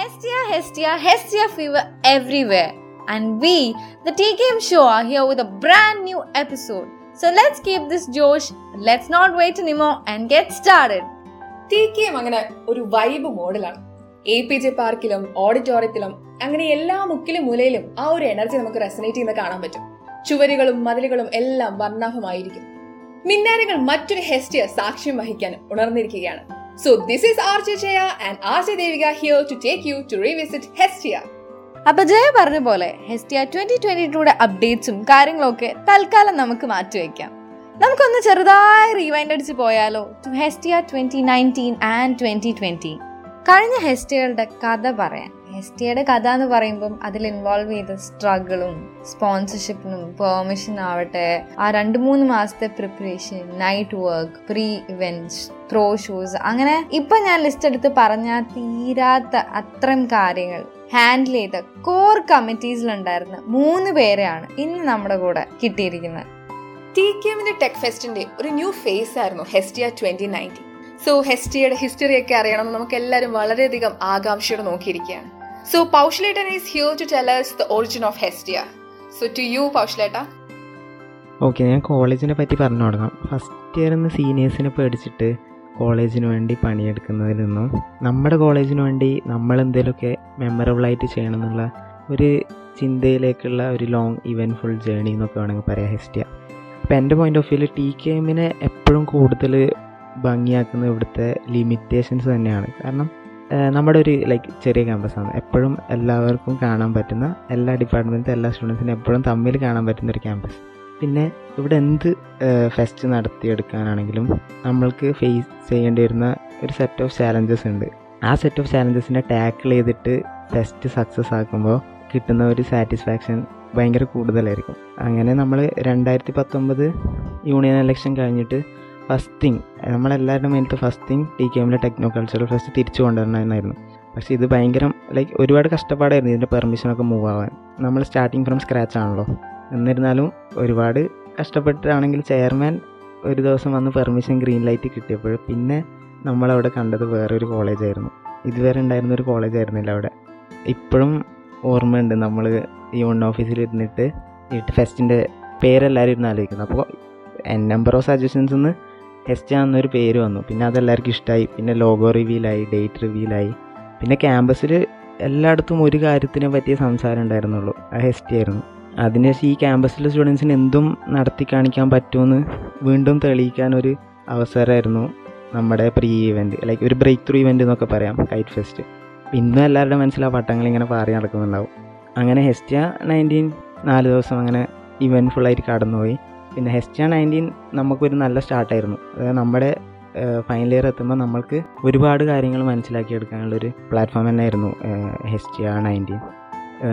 Hestia, Hestia, Hestia fever everywhere. And we, the TKM show, are here with a brand new episode. So let's keep this Josh, let's not wait anymore and get started. T കെയും അങ്ങനെ ഒരു vibe മോഡലാണ് A P J പാർക്കിലും ഓഡിറ്റോറിയത്തിലും അങ്ങനെ എല്ലാ മുക്കിലും മൂലയിലും ആ ഒരു എനർജി നമുക്ക് റെസനേറ്റ് ചെയ്യുന്ന കാണാൻ പറ്റും ചുവരുകളും മതിലുകളും എല്ലാം വർണാഭമായിരിക്കും മിന്നാരങ്ങൾ മറ്റൊരു ഹെസ്റ്റിയ സാക്ഷ്യം വഹിക്കാൻ ഉണർന്നിരിക്കുകയാണ് is R J Jaya and R J Devika here to take you to revisit Hestia അപ്പൊ ജയ പറഞ്ഞ പോലെ ഹെസ്റ്റിയ ട്വന്റി ട്വന്റി ടൂടെ അപ്ഡേറ്റ്സും കാര്യങ്ങളൊക്കെ തൽക്കാലം നമുക്ക് മാറ്റിവെക്കാം നമുക്കൊന്ന് ചെറുതായി റീവൈൻഡ് അടിച്ച് പോയാലോ? To Hestia twenty nineteen and twenty twenty കഴിഞ്ഞ ഹെസ്റ്റിയകളുടെ കഥ പറയാം. ഹെസ്റ്റിയയുടെ കഥ എന്ന് പറയുമ്പം അതിൽ ഇൻവോൾവ് ചെയ്ത സ്ട്രഗിളും സ്പോൺസർഷിപ്പിനും പെർമിഷൻ ആവട്ടെ ആ രണ്ട് മൂന്ന് മാസത്തെ preparation night work pre events pro shows അങ്ങനെ ഇപ്പൊ ഞാൻ ലിസ്റ്റ് എടുത്ത് പറഞ്ഞാൽ തീരാത്ത അത്തരം കാര്യങ്ങൾ ഹാൻഡിൽ ചെയ്ത കോർ കമ്മിറ്റീസിലുണ്ടായിരുന്ന മൂന്ന് പേരെയാണ് ഇന്ന് നമ്മുടെ കൂടെ കിട്ടിയിരിക്കുന്നത്. ടി കെ എമ്മിന്റെ ടെക് ഫെസ്റ്റിന്റെ ഒരു ന്യൂ ഫേസ് ആയിരുന്നു ഹെസ്റ്റിയ ട്വന്റി നയന്റീൻ സോ ഹെസ്റ്റിയുടെ ഹിസ്റ്ററി ഒക്കെ അറിയണം. നമുക്ക് എല്ലാവരും വളരെയധികം ആകാംക്ഷയോടെ നോക്കിയിരിക്കുകയാണ്. So പൗഷ്ലേട്ടൻ is here to tell us the origin of Hestia so to you പൗഷ്ലേട്ട. Okay ഞാൻ കോളേജിനെ പറ്റി പറഞ്ഞു തുടങ്ങാം. ഫസ്റ്റ് ഇയർ നിന്ന് സീനിയേഴ്സിനെ പേടിച്ചിട്ട് കോളേജിന് വേണ്ടി പണിയെടുക്കുന്നതിൽ നിന്നും നമ്മുടെ കോളേജിന് വേണ്ടി നമ്മൾ എന്തെങ്കിലുമൊക്കെ മെമ്മറബിളായിട്ട് ചെയ്യണം എന്നുള്ള ഒരു ചിന്തയിലേക്കുള്ള ഒരു ലോങ് ഇവന്റ് ഫുൾ ജേണി എന്നൊക്കെ വേണമെങ്കിൽ പറയാം ഹെസ്റ്റിയ അപ്പോൾ എന്റെ പോയിന്റ് ഓഫ് വ്യൂവിൽ ടി കെ എമ്മിനെ എപ്പോഴും കൂടുതൽ ഭംഗിയാക്കുന്ന ഇവിടുത്തെ ലിമിറ്റേഷൻസ് തന്നെയാണ്. കാരണം നമ്മുടെ ഒരു ലൈക്ക് ചെറിയ ക്യാമ്പസാണ് എപ്പോഴും എല്ലാവർക്കും കാണാൻ പറ്റുന്ന എല്ലാ ഡിപ്പാർട്ട്മെന്റും എല്ലാ സ്റ്റുഡൻസിനും എപ്പോഴും തമ്മിൽ കാണാൻ പറ്റുന്ന ഒരു ക്യാമ്പസ് പിന്നെ ഇവിടെ എന്ത് ഫെസ്റ്റ് നടത്തിയെടുക്കാനാണെങ്കിലും നമ്മൾക്ക് ഫേസ് ചെയ്യേണ്ടി വരുന്ന ഒരു സെറ്റ് ഓഫ് ചാലഞ്ചസ് ഉണ്ട്. ആ സെറ്റ് ഓഫ് ചാലഞ്ചസിനെ ടാക്കിൾ ചെയ്തിട്ട് ഫെസ്റ്റ് സക്സസ് ആക്കുമ്പോൾ കിട്ടുന്ന ഒരു സാറ്റിസ്ഫാക്ഷൻ ഭയങ്കര കൂടുതലായിരിക്കും. അങ്ങനെ നമ്മൾ രണ്ടായിരത്തി പത്തൊമ്പത് യൂണിയൻ ഇലക്ഷൻ കഴിഞ്ഞിട്ട് ഫസ്റ്റ് തിങ് നമ്മളെല്ലാവരുടെ മേലത്തെ ഫസ്റ്റ് തിങ് ടി കെ എമ്മിലെ ടെക്നോ കൾച്ചറൽ ഫെസ്റ്റ് തിരിച്ചു കൊണ്ടുവരണമെന്നായിരുന്നു. പക്ഷേ ഇത് ഭയങ്കര ലൈക്ക് ഒരുപാട് കഷ്ടപ്പാടായിരുന്നു ഇതിന്റെ പെർമിഷനൊക്കെ മൂവ് ആവാൻ. നമ്മൾ സ്റ്റാർട്ടിങ് ഫ്രം സ്ക്രാച്ച് ആണല്ലോ. എന്നിരുന്നാലും ഒരുപാട് കഷ്ടപ്പെട്ടിട്ടാണെങ്കിൽ ചെയർമാൻ ഒരു ദിവസം വന്ന് പെർമിഷൻ ഗ്രീൻ ലൈറ്റ് കിട്ടിയപ്പോൾ പിന്നെ നമ്മളവിടെ കണ്ടത് വേറൊരു കോളേജായിരുന്നു ഇതുവരെ ഉണ്ടായിരുന്ന ഒരു കോളേജായിരുന്നില്ല അവിടെ. ഇപ്പോഴും ഓർമ്മയുണ്ട് നമ്മൾ ഈ വൺ ഓഫീസിൽ ഇരുന്നിട്ട് ഈ ഫെസ്റ്റിന്റെ പേരെല്ലാവരും ഇരുന്ന് ആലോചിക്കുന്നത് അപ്പോൾ എൻ നമ്പർ ഓഫ് സജഷൻസ് നിന്ന് ഹെസ്റ്റ് എന്നൊരു പേര് വന്നു. പിന്നെ അതെല്ലാവർക്കും ഇഷ്ടമായി പിന്നെ ലോഗോ റിവീലായി ഡേറ്റ് റിവീലായി പിന്നെ ക്യാമ്പസിൽ എല്ലായിടത്തും ഒരു കാര്യത്തിനെ പറ്റിയ സംസാരം ഉണ്ടായിരുന്നുള്ളൂ. ആ ഹെസ്റ്റി ആയിരുന്നു അതിനുശേഷം ഈ ക്യാമ്പസിലെ സ്റ്റുഡൻസിന് എന്തും നടത്തി കാണിക്കാൻ പറ്റുമെന്ന് വീണ്ടും തെളിയിക്കാൻ ഒരു അവസരമായിരുന്നു നമ്മുടെ പ്രീ ഇവന്റ് ലൈക്ക് ഒരു ബ്രേക്ക് ത്രൂ ഇവന്റ് എന്നൊക്കെ പറയാം കൈറ്റ് ഫെസ്റ്റ് ഇന്നും എല്ലാവരുടെ മനസ്സിൽ ആ പട്ടങ്ങൾ ഇങ്ങനെ പാറി നടക്കുന്നുണ്ടാവും. അങ്ങനെ ഹെസ്റ്റിയ നയന്റീൻ നാല് ദിവസം അങ്ങനെ ഇവന്റ് ഫുള്ളായിട്ട് കടന്നുപോയി. പിന്നെ ഹെസ്റ്റിയ നയന്റീൻ നമുക്കൊരു നല്ല സ്റ്റാർട്ടായിരുന്നു അതായത് നമ്മുടെ ഫൈനൽ ഇയർ എത്തുമ്പോൾ നമ്മൾക്ക് ഒരുപാട് കാര്യങ്ങൾ മനസ്സിലാക്കിയെടുക്കാനുള്ളൊരു പ്ലാറ്റ്ഫോം തന്നെയായിരുന്നു ഹെസ്റ്റിയ നയന്റീൻ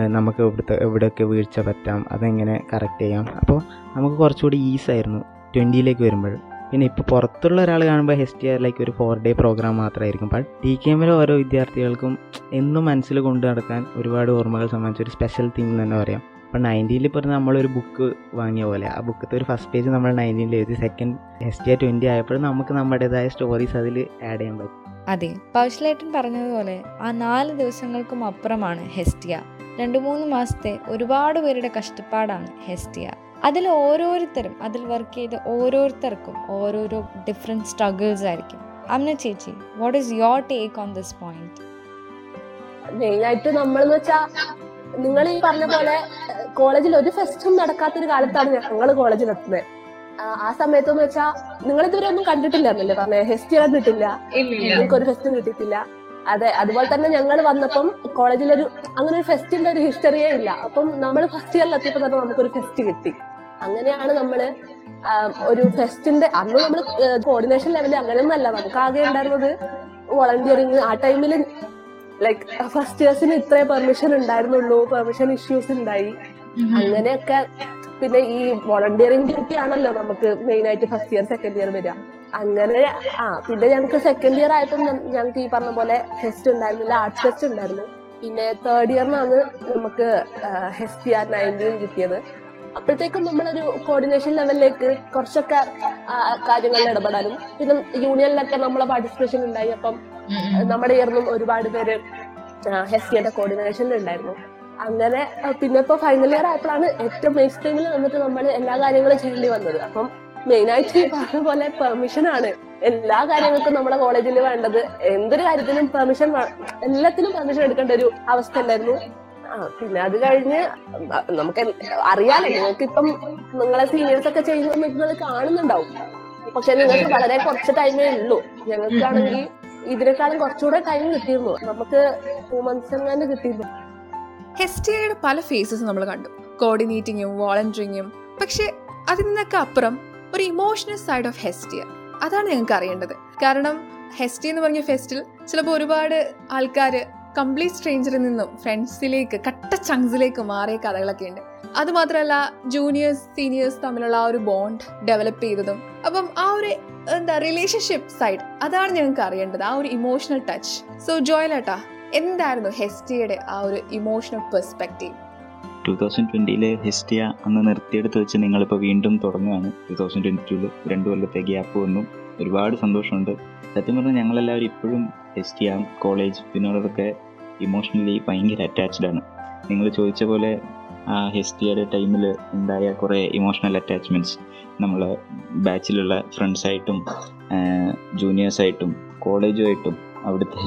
നമുക്ക് ഇവിടുത്തെ എവിടെയൊക്കെ വീഴ്ച പറ്റാം അതെങ്ങനെ കറക്റ്റ് ചെയ്യാം. അപ്പോൾ നമുക്ക് കുറച്ചുകൂടി ഈസ് ആയിരുന്നു ട്വന്റിയിലേക്ക് വരുമ്പോൾ. പിന്നെ ഇപ്പോൾ പുറത്തുള്ള ഒരാൾ കാണുമ്പോൾ ഹെസ്റ്റിയ ലൈക്ക് ഒരു ഫോർ ഡേ പ്രോഗ്രാം മാത്രമായിരിക്കും. ബട്ട് ടി കെ എമ്മിലെ ഓരോ വിദ്യാർത്ഥികൾക്കും എന്നും മനസ്സിൽ കൊണ്ടു നടക്കാൻ ഒരുപാട് ഓർമ്മകൾ സംബന്ധിച്ച ഒരു സ്പെഷ്യൽ തിങ് തന്നെ പറയാം. അപ്പോൾ നയന്റീനിൽ ഇപ്പോൾ നമ്മളൊരു ബുക്ക് വാങ്ങിയ പോലെ ആ ബുക്കത്തെ ഒരു ഫസ്റ്റ് പേജ് നമ്മൾ നയന്റീനിൽ എഴുതി സെക്കൻഡ് എസ് ടി ട്വന്റി ആയപ്പോഴും നമുക്ക് നമ്മുടേതായ സ്റ്റോറീസ് അതിൽ ആഡ് ചെയ്യാൻ പറ്റും. അതെ പൗഷലേട്ടൻ പറഞ്ഞതുപോലെ ആ നാല് ദിവസങ്ങൾക്കും അപ്പുറമാണ് ഹെസ്റ്റിയ രണ്ടു മൂന്ന് മാസത്തെ ഒരുപാട് പേരുടെ കഷ്ടപ്പാടാണ് ഹെസ്റ്റിയ അതിൽ ഓരോരുത്തരും അതിൽ വർക്ക് ചെയ്ത ഓരോരുത്തർക്കും ഓരോരോ ഡിഫറെന്റ് സ്ട്രഗിൾസ് ആയിരിക്കും. അമ്ന ചേച്ചി what is your take on this point മെയിനായിട്ട് നമ്മളെന്ന് വെച്ചാ നിങ്ങൾ ഈ പറഞ്ഞ പോലെ കോളേജിൽ ഒരു ഫെസ്റ്റും നടക്കാത്തൊരു കാലത്താണ് ഞങ്ങൾ കോളേജിൽ എത്തുന്നത് ആ സമയത്ത് എന്ന് വെച്ചാ നിങ്ങൾ ഇതുവരെ ഒന്നും കണ്ടിട്ടില്ലെന്നല്ലേ പറഞ്ഞേ. ഫെസ്റ്റ് കണ്ടിട്ടില്ല നിങ്ങൾക്ക് ഒരു ഫെസ്റ്റും കിട്ടിയിട്ടില്ല. അതെ അതുപോലെ തന്നെ ഞങ്ങൾ വന്നപ്പം കോളേജിലൊരു അങ്ങനെ ഒരു ഫെസ്റ്റിന്റെ ഒരു ഹിസ്റ്ററിയേ ഇല്ല. അപ്പം നമ്മൾ ഫസ്റ്റ് ഇയറിൽ എത്തിയപ്പോൾ തന്നെ നമുക്കൊരു ഫെസ്റ്റ് കിട്ടി. അങ്ങനെയാണ് നമ്മൾ ഒരു ഫെസ്റ്റിന്റെ അന്ന് നമ്മൾ കോർഡിനേഷൻ ലെവലിൽ അങ്ങനെയൊന്നല്ല. നമുക്ക് ആകെ ഉണ്ടായിരുന്നത് വോളണ്ടിയറിങ്. ആ ടൈമിൽ ലൈക്ക് ഫസ്റ്റ് ഇയേഴ്സിന് ഇത്രേ പെർമിഷൻ ഉണ്ടായിരുന്നുള്ളൂ. പെർമിഷൻ ഇഷ്യൂസ് ഉണ്ടായി. അങ്ങനെയൊക്കെ പിന്നെ ഈ വോളണ്ടിയറിംഗ് ഡ്യൂട്ടി ആണല്ലോ നമുക്ക് മെയിൻ ആയിട്ട് ഫസ്റ്റ് ഇയർ സെക്കൻഡ് ഇയർ വരിക. അങ്ങനെ ആ പിന്നെ ഞങ്ങൾക്ക് സെക്കൻഡ് ഇയർ ആയപ്പോൾ ഞങ്ങൾക്ക് ഈ പറഞ്ഞ പോലെ ഫെസ്റ്റ് ഉണ്ടായിരുന്നില്ല ആർട്സ് ഫെസ്റ്റ് ഉണ്ടായിരുന്നു. പിന്നെ തേർഡ് ഇയറിനാണ് നമുക്ക് ഹെസ്റ്റിയ നയന്റീൻ കിട്ടിയത്. അപ്പോഴത്തേക്കും നമ്മളൊരു കോർഡിനേഷൻ ലെവലിലേക്ക് കുറച്ചൊക്കെ കാര്യങ്ങളിൽ ഇടപെടാനും. പിന്നെ യൂണിയനിലൊക്കെ നമ്മളെ പാർട്ടിസിപ്പേഷൻ ഉണ്ടായി. അപ്പം നമ്മുടെ ഇയർന്നും ഒരുപാട് പേര് ഹെസ്റ്റിയുടെ കോർഡിനേഷനിൽ ഉണ്ടായിരുന്നു. അങ്ങനെ പിന്നെ ഇപ്പൊ ഫൈനൽ ഇയർ ആയപ്പോഴാണ് ഏറ്റവും മെയിൻ സ്ട്രീമിൽ വന്നിട്ട് നമ്മൾ എല്ലാ കാര്യങ്ങളും ചെയ്യേണ്ടി വന്നത്. അപ്പം മെയിൻ ആയിട്ട് ഈ പറഞ്ഞ പോലെ പെർമിഷൻ ആണ്. എല്ലാ കാര്യങ്ങൾക്കും നമ്മുടെ കോളേജിൽ വേണ്ടത്. എന്തൊരു കാര്യത്തിനും പെർമിഷൻ എല്ലാത്തിനും പെർമിഷൻ എടുക്കേണ്ട ഒരു അവസ്ഥ ഉണ്ടായിരുന്നു. പിന്നെ അത് കഴിഞ്ഞ് നമുക്ക് അറിയാലോ നിങ്ങൾക്ക് ഇപ്പം നിങ്ങളെ സീനിയേഴ്സ് ഒക്കെ ചെയ്യുന്നത് നിങ്ങൾ കാണുന്നുണ്ടാവും. പക്ഷെ നിങ്ങൾക്ക് വളരെ കുറച്ച് ടൈമേ ഉള്ളൂ. ഞങ്ങൾക്കാണെങ്കിൽ ഇതിനേക്കാളും കുറച്ചുകൂടെ ടൈം കിട്ടിയിരുന്നു. നമുക്ക് ടൂ മന്ത്സ് എങ്ങാണ്ട് കിട്ടിയിരുന്നു. ഹെസ്റ്റിയയുടെ പല ഫേസസ് നമ്മൾ കണ്ടു. കോർഡിനേറ്റിങ്ങും വോളണ്ടിയറിങ്ങും പക്ഷെ അതിൽ നിന്നൊക്കെ അപ്പുറം ഒരു ഇമോഷണൽ സൈഡ് ഓഫ് ഹെസ്റ്റിയ അതാണ് ഞങ്ങൾക്ക് അറിയേണ്ടത്. കാരണം ഹെസ്റ്റി എന്ന് പറഞ്ഞ ഫെസ്റ്റിൽ ചിലപ്പോൾ ഒരുപാട് ആൾക്കാർ കംപ്ലീറ്റ് സ്ട്രേഞ്ചറിൽ നിന്നും ഫ്രണ്ട്സിലേക്ക് കട്ട ചങ്സിലേക്ക് മാറിയ കഥകളൊക്കെ ഉണ്ട് അത് മാത്രമല്ല ജൂനിയേഴ്സ് സീനിയേഴ്സ് തമ്മിലുള്ള ആ ഒരു ബോണ്ട് ഡെവലപ്പ് ചെയ്തതും അപ്പം ആ ഒരു എന്താ റിലേഷൻഷിപ്പ് സൈഡ് അതാണ് ഞങ്ങൾക്ക് അറിയേണ്ടത് ആ ഒരു ഇമോഷണൽ ടച്ച് സോ ജോയലേട്ടാ എന്തായിരുന്നു ഹെസ്റ്റിയുടെ ആ ഒരു ഇമോഷണൽ പെർസ്പെക്റ്റീവ് ടു തൗസൻഡ് ട്വന്റിയിലെ ഹിസ്റ്റിയ അന്ന് നിർത്തിയെടുത്ത് വെച്ച് നിങ്ങളിപ്പോൾ വീണ്ടും തുടങ്ങുകയാണ്. ടു തൗസൻഡ് ട്വന്റി ടൂവിൽ രണ്ട് കൊല്ലത്തെ ഗ്യാപ്പ് വന്നു. ഒരുപാട് സന്തോഷമുണ്ട്. സത്യം പറഞ്ഞാൽ ഞങ്ങളെല്ലാവരും ഇപ്പോഴും ഹിസ്റ്റിയ കോളേജ് ഇതിനോടൊക്കെ ഇമോഷണലി ഭയങ്കര അറ്റാച്ച്ഡ് ആണ്. നിങ്ങൾ ചോദിച്ച പോലെ ആ ഹെസ്റ്റിയുടെ ടൈമിൽ ഉണ്ടായ കുറേ ഇമോഷണൽ അറ്റാച്ച്മെന്റ്സ് നമ്മൾ ബാച്ചിലുള്ള ഫ്രണ്ട്സായിട്ടും ജൂനിയേഴ്സായിട്ടും കോളേജുമായിട്ടും അവിടുത്തെ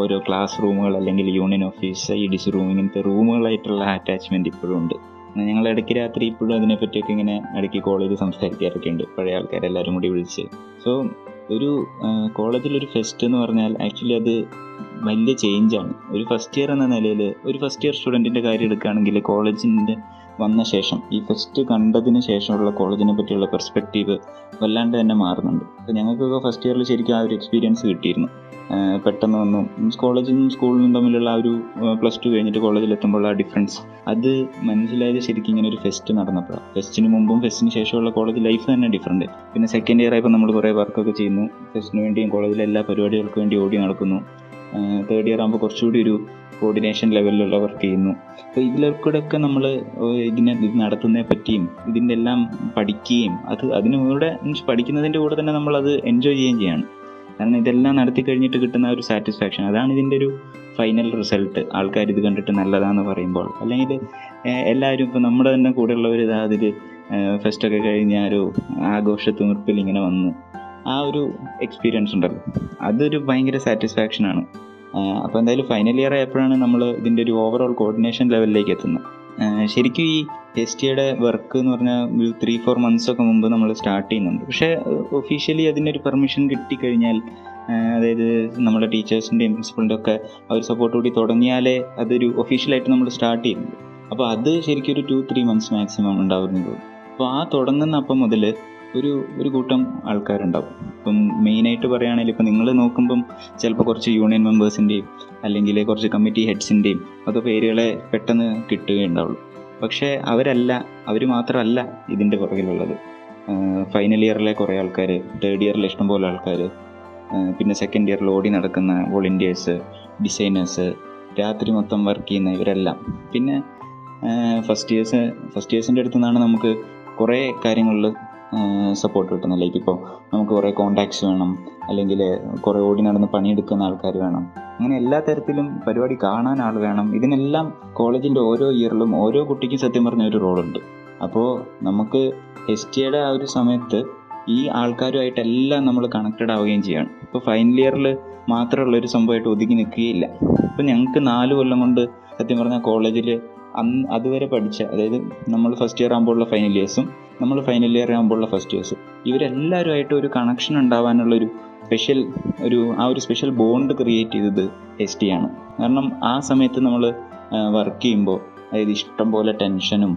ഓരോ ക്ലാസ് റൂമുകൾ അല്ലെങ്കിൽ union office E D C room ഇങ്ങനത്തെ റൂമുകളായിട്ടുള്ള അറ്റാച്ച്മെന്റ് ഇപ്പോഴും ഉണ്ട്. ഞങ്ങൾ ഇടയ്ക്ക് രാത്രി ഇപ്പോഴും അതിനെപ്പറ്റിയൊക്കെ ഇങ്ങനെ ഇടയ്ക്ക് കോളേജ് സംസാരിക്കാറൊക്കെ ഉണ്ട്. പഴയ ആൾക്കാരെല്ലാവരും കൂടി വിളിച്ച്. സോ ഒരു കോളേജിലൊരു ഫെസ്റ്റ് എന്ന് പറഞ്ഞാൽ ആക്ച്വലി അത് വലിയ ചേഞ്ചാണ് ഒരു ഫസ്റ്റ് ഇയർ എന്ന നിലയിൽ ഒരു ഫസ്റ്റ് ഇയർ സ്റ്റുഡന്റിന്റെ കാര്യം എടുക്കുകയാണെങ്കിൽ കോളേജിന്റെ വന്ന ശേഷം ഈ ഫസ്റ്റ് കണ്ടതിന് ശേഷമുള്ള കോളേജിനെ പറ്റിയുള്ള പെർസ്പെക്റ്റീവ് വല്ലാണ്ട് തന്നെ മാറുന്നുണ്ട്. അപ്പോൾ ഞങ്ങൾക്കൊക്കെ ഫസ്റ്റ് ഇയറിൽ ശരിക്കും ആ ഒരു എക്സ്പീരിയൻസ് കിട്ടിയിരുന്നു. പെട്ടെന്ന് വന്നു. മീൻസ് കോളേജും സ്കൂളിനും തമ്മിലുള്ള ആ ഒരു പ്ലസ് ടു കഴിഞ്ഞിട്ട് കോളേജിൽ എത്തുമ്പോൾ ആ ഡിഫറൻസ് അത് മനസ്സിലായത് ശരിക്കും ഇങ്ങനെ ഒരു ഫെസ്റ്റ് നടന്നപ്പോഴാണ് ഫെസ്റ്റിന് മുമ്പും ഫെസ്റ്റിന് ശേഷമുള്ള കോളേജ് ലൈഫ് തന്നെ ഡിഫറെന്റ് പിന്നെ സെക്കൻഡ് ഇയർ ആയപ്പോൾ നമ്മൾ കുറേ വർക്കൊക്കെ ചെയ്യുന്നു. ഫെസ്റ്റിന് വേണ്ടിയും കോളേജിലെ എല്ലാ പരിപാടികൾക്ക് വേണ്ടി ഓടി നടക്കുന്നു. തേർഡ് ഇയർ ആകുമ്പോൾ കുറച്ചുകൂടി ഒരു കോർഡിനേഷൻ ലെവലിലുള്ള വർക്ക് ചെയ്യുന്നു. അപ്പോൾ ഇതിലൊക്കെ നമ്മൾ ഇതിനെ ഇത് നടത്തുന്നതിനെ പറ്റിയും ഇതിന്റെ എല്ലാം പഠിക്കുകയും അത് അതിന് കൂടെ മീൻസ് പഠിക്കുന്നതിന്റെ കൂടെ തന്നെ നമ്മളത് എൻജോയ് ചെയ്യുകയും ചെയ്യാണ്. കാരണം ഇതെല്ലാം നടത്തി കഴിഞ്ഞിട്ട് കിട്ടുന്ന ഒരു സാറ്റിസ്ഫാക്ഷൻ അതാണ് ഇതിന്റെ ഒരു ഫൈനൽ റിസൾട്ട് ആൾക്കാർ ഇത് കണ്ടിട്ട് നല്ലതാന്ന് പറയുമ്പോൾ. അല്ലെങ്കിൽ എല്ലാവരും ഇപ്പോൾ നമ്മുടെ തന്നെ കൂടെയുള്ളവർ ഇതാ അതിൽ ഫെസ്റ്റൊക്കെ കഴിഞ്ഞ ഒരു ആഘോഷ തിമിർപ്പിൽ ഇങ്ങനെ വന്ന്. ആ ഒരു എക്സ്പീരിയൻസ് ഉണ്ടല്ലോ. അതൊരു ഭയങ്കര സാറ്റിസ്ഫാക്ഷൻ ആണ്. അപ്പോൾ എന്തായാലും ഫൈനൽ ഇയർ ആയപ്പോഴാണ് നമ്മൾ ഇതിന്റെ ഒരു ഓവറോൾ കോർഡിനേഷൻ ലെവലിലേക്ക് എത്തുന്നത്. ശരിക്കും ഈ എസ് ടിയുടെ വർക്ക് എന്ന് പറഞ്ഞാൽ ഒരു ത്രീ ഫോർ മന്ത്സ് ഒക്കെ മുമ്പ് നമ്മൾ സ്റ്റാർട്ട് ചെയ്യുന്നുണ്ട്. പക്ഷേ ഒഫീഷ്യലി അതിനൊരു പെർമിഷൻ കിട്ടിക്കഴിഞ്ഞാൽ അതായത് നമ്മുടെ ടീച്ചേഴ്സിന്റെയും പ്രിൻസിപ്പളിന്റെ ഒക്കെ അവർ സപ്പോർട്ട് കൂടി തുടങ്ങിയാലേ അതൊരു ഒഫീഷ്യലായിട്ട് നമ്മൾ സ്റ്റാർട്ട് ചെയ്യുന്നുണ്ട് അപ്പോൾ അത് ശരിക്കും ഒരു ടു ത്രീ മന്ത്സ് മാക്സിമം ഉണ്ടാവുന്നത് അപ്പോൾ ആ തുടങ്ങുന്ന അപ്പം മുതൽ ഒരു ഒരു കൂട്ടം ആൾക്കാരുണ്ടാവും. ഇപ്പം മെയിനായിട്ട് പറയുകയാണെങ്കിൽ ഇപ്പം നിങ്ങൾ നോക്കുമ്പം ചിലപ്പോൾ കുറച്ച് യൂണിയൻ മെമ്പേഴ്സിന്റെയും അല്ലെങ്കിൽ കുറച്ച് കമ്മിറ്റി ഹെഡ്സിന്റെയും ഒക്കെ പേരുകളെ പെട്ടെന്ന് കിട്ടുകയുണ്ടാവുള്ളൂ. പക്ഷേ അവരല്ല അവർ മാത്രമല്ല ഇതിന്റെ പുറകിലുള്ളത്. ഫൈനൽ ഇയറിലെ കുറേ ആൾക്കാർ തേർഡ് ഇയറിൽ ഇഷ്ടംപോലെ ആൾക്കാർ പിന്നെ സെക്കൻഡ് ഇയറിൽ ഓടി നടക്കുന്ന വോളണ്ടിയേഴ്സ് ഡിസൈനേഴ്സ് രാത്രി മൊത്തം വർക്ക് ചെയ്യുന്ന ഇവരെല്ലാം. പിന്നെ ഫസ്റ്റ് ഇയേഴ്സ് ഫസ്റ്റ് ഇയേഴ്സിന്റെ അടുത്തു നിന്നാണ് നമുക്ക് കുറേ കാര്യങ്ങളിൽ സപ്പോർട്ട് കിട്ടുന്നത് ലൈക്ക് ഇപ്പോൾ നമുക്ക് കുറേ കോണ്ടാക്ട്സ് വേണം. അല്ലെങ്കിൽ കുറേ ഓടി നടന്ന് പണിയെടുക്കുന്ന ആൾക്കാർ വേണം. അങ്ങനെ എല്ലാ തരത്തിലും പരിപാടി കാണാൻ ആൾ വേണം. ഇതിനെല്ലാം കോളേജിന്റെ ഓരോ ഇയറിലും ഓരോ കുട്ടിക്കും സത്യം പറഞ്ഞ ഒരു റോളുണ്ട് അപ്പോൾ നമുക്ക് എസ് ടിയുടെ ആ ഒരു സമയത്ത് ഈ ആൾക്കാരുമായിട്ടെല്ലാം നമ്മൾ കണക്റ്റഡ് ആവുകയും ചെയ്യണം. ഇപ്പോൾ ഫൈനൽ ഇയറിൽ മാത്രമുള്ള ഒരു സംഭവമായിട്ട് ഒതുങ്ങി നിൽക്കുകയില്ല. ഇപ്പോൾ ഞങ്ങൾക്ക് നാല് കൊല്ലം കൊണ്ട് സത്യം പറഞ്ഞാൽ കോളേജിൽ അന്ന് അതുവരെ പഠിച്ച അതായത് നമ്മൾ ഫസ്റ്റ് ഇയർ ആകുമ്പോഴുള്ള ഫൈനൽ ഇയേഴ്സും നമ്മൾ ഫൈനൽ ഇയർ ആകുമ്പോഴുള്ള ഫസ്റ്റ് ഇയേഴ്സ് ഇവരെല്ലാവരുമായിട്ട് ഒരു കണക്ഷൻ ഉണ്ടാവാനുള്ളൊരു സ്പെഷ്യൽ ഒരു ആ ഒരു സ്പെഷ്യൽ ബോണ്ട് ക്രിയേറ്റ് ചെയ്തത് എസ് ടി ആണ്. കാരണം ആ സമയത്ത് നമ്മൾ വർക്ക് ചെയ്യുമ്പോൾ അതായത് ഇഷ്ടം പോലെ ടെൻഷനും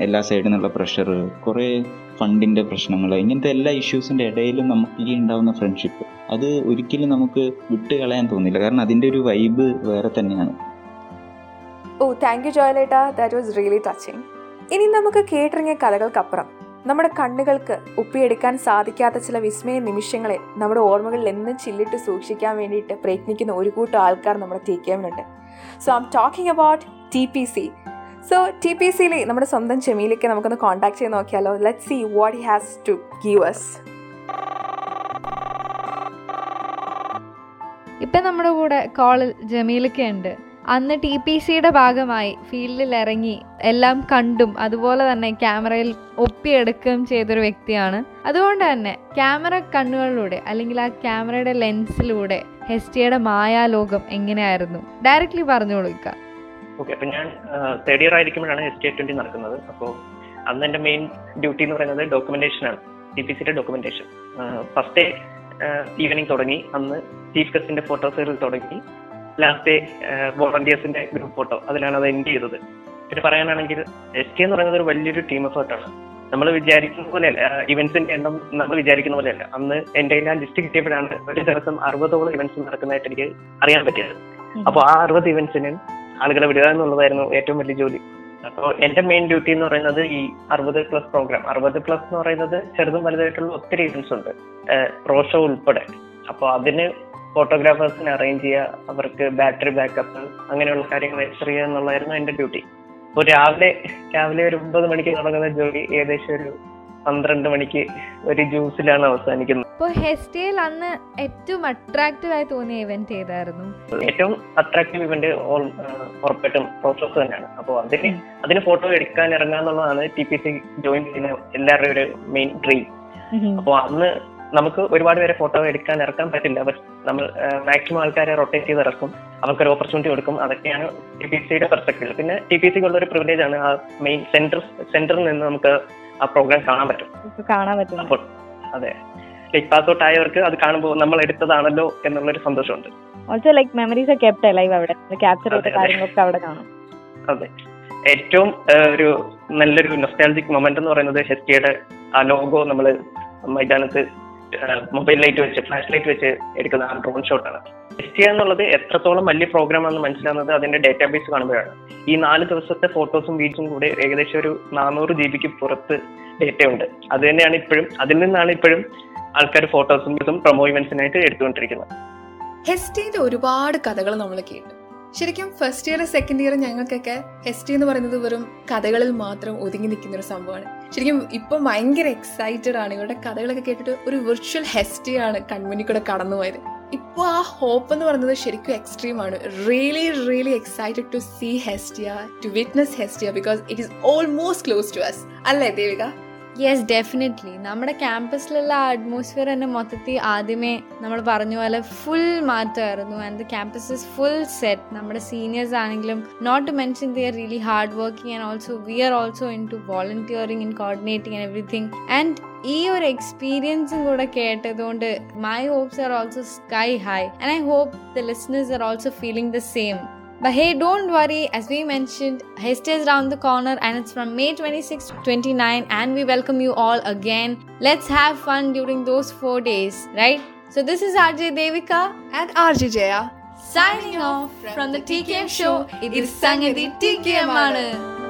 എല്ലാ സൈഡിൽ നിന്നുള്ള പ്രഷർ കുറേ ഫണ്ടിന്റെ പ്രശ്നങ്ങൾ ഇങ്ങനത്തെ എല്ലാ ഇഷ്യൂസിന്റെ ഇടയിലും നമുക്ക് ഈ ഉണ്ടാവുന്ന ഫ്രണ്ട്ഷിപ്പ് അത് ഒരിക്കലും നമുക്ക് വിട്ട് കളയാൻ തോന്നില്ല. കാരണം അതിന്റെ ഒരു വൈബ് വേറെ തന്നെയാണ്. ഓ താങ്ക് യു ജോയലേട്ട ദാറ്റ് വാസ് റിയലി ടച്ചിങ് ഇനി നമുക്ക് കേട്ടിറങ്ങിയ കഥകൾക്കപ്പുറം. നമ്മുടെ കണ്ണുകൾക്ക് ഒപ്പിയെടുക്കാൻ സാധിക്കാത്ത ചില വിസ്മയ നിമിഷങ്ങളെ നമ്മുടെ ഓർമ്മകളിൽ എന്നും ചില്ലിട്ട് സൂക്ഷിക്കാൻ വേണ്ടിയിട്ട് പ്രയത്നിക്കുന്ന ഒരു കൂട്ടം ആൾക്കാർ നമ്മുടെ T കെമ്മിനുണ്ട് so I talking about T P C so T P സിയിൽ നമ്മുടെ സ്വന്തം ചെമിയിലേക്ക് നമുക്കൊന്ന് കോൺടാക്ട് ചെയ്ത് നോക്കിയാലോ? Let see what he has to give us ഇപ്പം നമ്മുടെ കൂടെ കോളിൽ ജമീലൊക്കെ ഉണ്ട്. അന്ന് ടി പി സിയുടെ ഭാഗമായി ഫീൽഡിൽ ഇറങ്ങി എല്ലാം കണ്ടും അതുപോലെ തന്നെ ക്യാമറയിൽ ഒപ്പിയെടുക്കുകയും ചെയ്തൊരു വ്യക്തിയാണ്. അതുകൊണ്ട് തന്നെ ക്യാമറ കണ്ണുകളിലൂടെ അല്ലെങ്കിൽ ആ ക്യാമറയുടെ ലെൻസിലൂടെ ഹെസ്റ്റിയുടെ മായാലോകം എങ്ങനെയായിരുന്നു? ഡയറക്റ്റ്ലി പറഞ്ഞു കൊടുക്കുക ഓക്കെ അപ്പൊ ഞാൻ തേർഡ് ഇയർ ആയിരിക്കുമ്പോഴാണ് എസ് ടി ട്വന്റി നടക്കുന്നത്. അപ്പോൾ അന്ന് എന്റെ മെയിൻ ഡ്യൂട്ടി എന്ന് പറയുന്നത് ഡോക്യുമെന്റേഷൻ ആണ്. ടി പി സിയുടെ ഡോക്യുമെന്റേഷൻ ഫസ്റ്റ് ഡേ ഈവനിങ് തുടങ്ങി. അന്ന് ചീഫ് ഗസ്റ്റിന്റെ ഫോട്ടോസ് തുടങ്ങി. ലാസ്റ്റ് വോളണ്ടിയേഴ്സിന്റെ ഗ്രൂപ്പ് ഫോട്ടോ അതിലാണ് അത് എൻഡ് ചെയ്തത്. പിന്നെ പറയാനാണെങ്കിൽ എസ് കെ എന്ന് പറയുന്നത് ഒരു വലിയൊരു ടീം എഫേർട്ടാണ് നമ്മൾ വിചാരിക്കുന്ന പോലെയല്ല ഇവന്റ്സിന്റെ എണ്ണം നമ്മൾ വിചാരിക്കുന്ന പോലെയല്ല. അന്ന് എന്റെ ആ ലിസ്റ്റ് കിട്ടിയപ്പോഴാണ് ഒരു ദിവസം അറുപതോളം ഇവന്റ്സ് നടക്കുന്നതായിട്ട് എനിക്ക് അറിയാൻ പറ്റിയത്. അപ്പോൾ ആ അറുപത് ഇവന്റ്സിന് ആളുകളെ വിടുക എന്നുള്ളതായിരുന്നു ഏറ്റവും വലിയ ജോലി. അപ്പോൾ എന്റെ മെയിൻ ഡ്യൂട്ടി എന്ന് പറയുന്നത് ഈ അറുപത് പ്ലസ് പ്രോഗ്രാം അറുപത് പ്ലസ് എന്ന് പറയുന്നത് ചെറുതും വലുതായിട്ടുള്ള ഒത്തിരി ഇവന്റ്സ് ഉണ്ട്. റോഷോ ഉൾപ്പെടെ. അപ്പോൾ അതിന് ഫോട്ടോഗ്രാഫേഴ്സിനെ അറേഞ്ച് ചെയ്യുക അവർക്ക് ബാറ്ററി ബാക്കപ്പ് അങ്ങനെയുള്ള കാര്യങ്ങൾ എക്സ്ട്ര ചെയ്യുക എന്നുള്ളതായിരുന്നു എന്റെ ഡ്യൂട്ടി അപ്പോൾ രാവിലെ രാവിലെ ഒരു ഒമ്പത് മണിക്ക് തുടങ്ങുന്ന ജോലി ഏകദേശം ഒരു പന്ത്രണ്ട് മണിക്ക് ഒരു ജ്യൂസിലാണ് അവസാനിക്കുന്നത്. അപ്പോൾ ഹെസ്റ്റിയിൽ അന്ന് ഏറ്റവും അട്രാക്റ്റീവ് ആയി തോന്നിയ ഇവന്റ് ഏതായിരുന്നു? ഏറ്റവും അട്രാക്റ്റീവ് ഇവന്റ് ഉറപ്പായിട്ടും പ്രോസസ് തന്നെയാണ്. അപ്പോൾ അതിന് അതിന് ഫോട്ടോ എടുക്കാൻ ഇറങ്ങുക എന്നുള്ളതാണ് ടി പി സി ജോയിൻ ചെയ്യുന്ന എല്ലാവരുടെയും ഒരു മെയിൻ ഡ്രീം അപ്പോൾ അന്ന് നമുക്ക് ഒരുപാട് പേരെ ഫോട്ടോ എടുക്കാൻ ഇറക്കാൻ പറ്റില്ല. ബട്ട് നമ്മൾ മാക്സിമം ആൾക്കാരെ റൊട്ടേറ്റ് ചെയ്ത് ഇറക്കും. അവർക്കൊരു ഓപ്പർച്യൂണിറ്റി കൊടുക്കും. അതൊക്കെയാണ് ടി പി സിയുടെ പെർസ്പെക്റ്റീവ് പിന്നെ ടി പി സിക്ക് ഉള്ള ഒരു പ്രിവിലേജ് ആണ് ആ മെയിൻ സെന്റർ സെന്ററിൽ നിന്ന് നമുക്ക് ആ പ്രോഗ്രാം കാണാൻ പറ്റും. കാണാൻ പറ്റും. അപ്പോൾ അതെ. ലൈക്ക് പാസ് ഔട്ട് ആയവർക്ക് അത് കാണുമ്പോൾ നമ്മൾ എടുത്തതാണല്ലോ എന്നുള്ളൊരു സന്തോഷമുണ്ട്. Also like memories kept live അവിടെ. ക്യാപ്ചർ അതെ, ചെയ്ത. കാര്യങ്ങളൊക്കെ അവിടെ കാണും. അതെ. ഏറ്റവും ഒരു നല്ലൊരു നൊസ്റ്റാൾജിക് മൊമെന്റ് എന്ന് പറയുന്നത് ഹെസ്റ്റിയുടെ ആ ലോഗോ നമ്മൾ മൈതാനത്ത് മൊബൈൽ ലൈറ്റ് വെച്ച് ഫ്ലാഷ് ലൈറ്റ് വെച്ച് എടുക്കുന്ന ആ ഡ്രോൺ ഷോട്ടാണ് ഹെസ്റ്റിയ എന്നുള്ളത് എത്രത്തോളം വലിയ പ്രോഗ്രാം ആണെന്ന് മനസ്സിലാകുന്നത് അതിന്റെ ഡേറ്റാബേസ് കാണുമ്പോഴാണ്. ഈ നാല് ദിവസത്തെ ഫോട്ടോസും വീഡിയോസും കൂടെ ഏകദേശം ഒരു നാനൂറ് ജി ബിക്ക് പുറത്ത് ഡേറ്റ ഉണ്ട്. അത് തന്നെയാണ് ഇപ്പോഴും അതിൽ നിന്നാണ് ഇപ്പോഴും ആൾക്കാർ ഫോട്ടോസും ഇതും പ്രൊമോ ഇവന്റ്സിനായിട്ട് എടുത്തുകൊണ്ടിരിക്കുന്നത്. ഹെസ്റ്റിന്റെ ഒരുപാട് കഥകൾ നമ്മൾ കേട്ടു. ശരിക്കും ഫസ്റ്റ് ഇയർ സെക്കൻഡ് ഇയർ ഞങ്ങൾക്കൊക്കെ ഹെസ്റ്റി എന്ന് പറയുന്നത് വെറും കഥകളിൽ മാത്രം ഒതുങ്ങി നിൽക്കുന്ന ഒരു സംഭവമാണ്. ശരിക്കും ഇപ്പം ഭയങ്കര എക്സൈറ്റഡ് ആണ്. ഇവരുടെ കഥകളൊക്കെ കേട്ടിട്ട് ഒരു വിർച്വൽ ഹെസ്റ്റിയാണ് കൺമുന്നിൽ കൂടെ കടന്നു പോയത്. ഇപ്പോൾ ആ ഹോപ്പ് എന്ന് പറയുന്നത് ശരിക്കും എക്സ്ട്രീം ആണ്. Really really excited to see Hestia to witness Hestia because it is almost close to us അല്ലേ ദേവിക? യെസ് ഡെഫിനറ്റ്ലി നമ്മുടെ ക്യാമ്പസിലുള്ള അറ്റ്മോസ്ഫിയർ തന്നെ മൊത്തത്തിൽ ആദ്യമേ നമ്മൾ പറഞ്ഞ പോലെ full മാറ്റമായിരുന്നു. And the campus is full set നമ്മുടെ സീനിയേഴ്സ് ആണെങ്കിലും not to mention they are really hard working and also we are also into volunteering in coordinating and everything and ഈ ഒരു എക്സ്പീരിയൻസും കൂടെ കേട്ടതുകൊണ്ട് my hopes are also sky high and I hope the listeners are also feeling the same But hey, don't worry, as we mentioned, Heste is around the corner and it's from May 26 to 29, and we welcome you all again. Let's have fun during those four days, right? So, this is RJ Devika and RJ Jaya signing off from the TKM show. It is Sangati TKM. ആണ്.